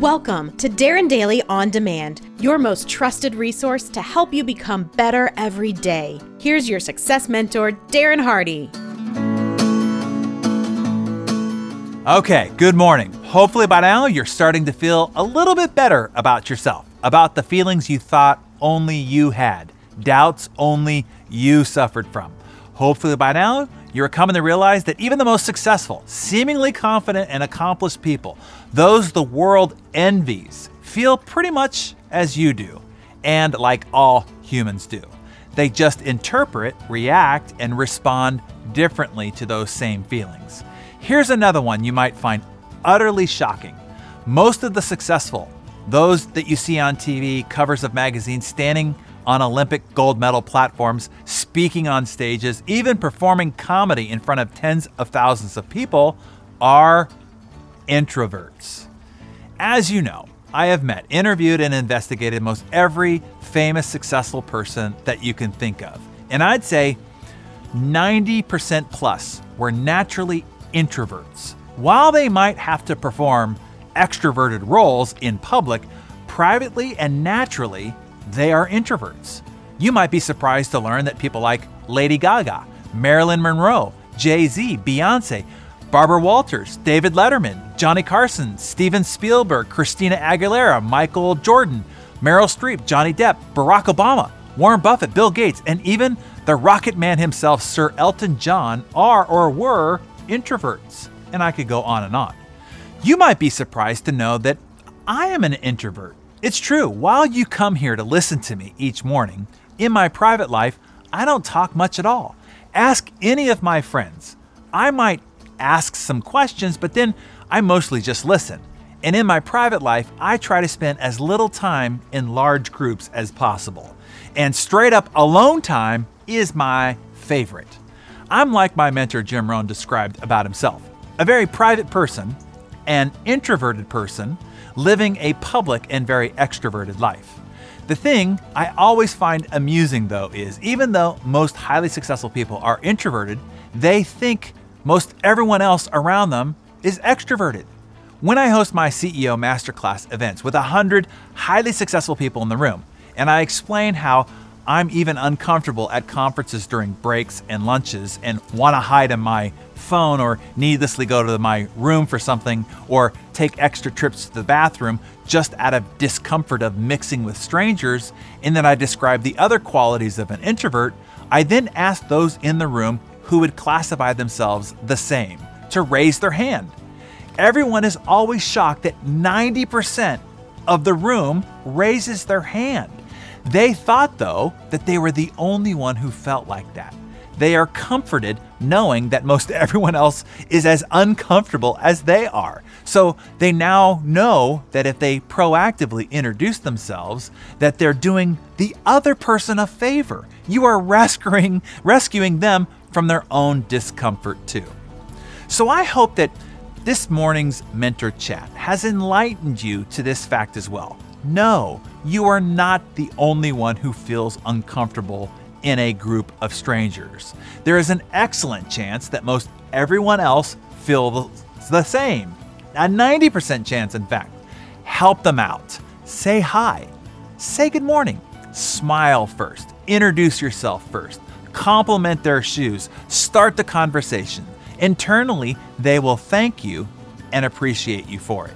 Welcome to Darren Daily On Demand, your most trusted resource to help you become better every day. Here's your success mentor, Darren Hardy. Okay, good morning. Hopefully, by now, you're starting to feel a little bit better about yourself, about the feelings you thought only you had, doubts only you suffered from. Hopefully, by now, you're coming to realize that even the most successful, seemingly confident, and accomplished people, those the world envies, feel pretty much as you do, and like all humans do. They just interpret, react, and respond differently to those same feelings. Here's another one you might find utterly shocking. Most of the successful, those that you see on TV, covers of magazines, standing on Olympic gold medal platforms, speaking on stages, even performing comedy in front of tens of thousands of people, are introverts. As you know, I have met, interviewed, and investigated most every famous successful person that you can think of. And I'd say 90% plus were naturally introverts. While they might have to perform extroverted roles in public, privately and naturally, they are introverts. You might be surprised to learn that people like Lady Gaga, Marilyn Monroe, Jay Z, Beyonce, Barbara Walters, David Letterman, Johnny Carson, Steven Spielberg, Christina Aguilera, Michael Jordan, Meryl Streep, Johnny Depp, Barack Obama, Warren Buffett, Bill Gates, and even the rocket man himself, Sir Elton John, are or were introverts. And I could go on and on. You might be surprised to know that I am an introvert. It's true, while you come here to listen to me each morning, in my private life, I don't talk much at all. Ask any of my friends. I might ask some questions, but then I mostly just listen. And in my private life, I try to spend as little time in large groups as possible. And straight up alone time is my favorite. I'm like my mentor Jim Rohn described about himself a very private person, an introverted person, living a public and very extroverted life. The thing I always find amusing though is even though most highly successful people are introverted, they think most everyone else around them is extroverted. When I host my CEO Masterclass events with 100 highly successful people in the room, and I explain how I'm even uncomfortable at conferences during breaks and lunches and want to hide in my phone or needlessly go to my room for something or take extra trips to the bathroom just out of discomfort of mixing with strangers, and then I describe the other qualities of an introvert, I then ask those in the room who would classify themselves the same to raise their hand. Everyone is always shocked that 90% of the room raises their hand. They thought, though, that they were the only one who felt like that. They are comforted knowing that most everyone else is as uncomfortable as they are. So they now know that if they proactively introduce themselves, that they're doing the other person a favor. You are rescuing rescuing them from their own discomfort too. So I hope that this morning's mentor chat has enlightened you to this fact as well. No, you are not the only one who feels uncomfortable in a group of strangers. There is an excellent chance that most everyone else feels the same. A 90% chance, in fact. Help them out. Say hi. Say good morning. Smile first. Introduce yourself first. Compliment their shoes. Start the conversation. Internally, they will thank you and appreciate you for it.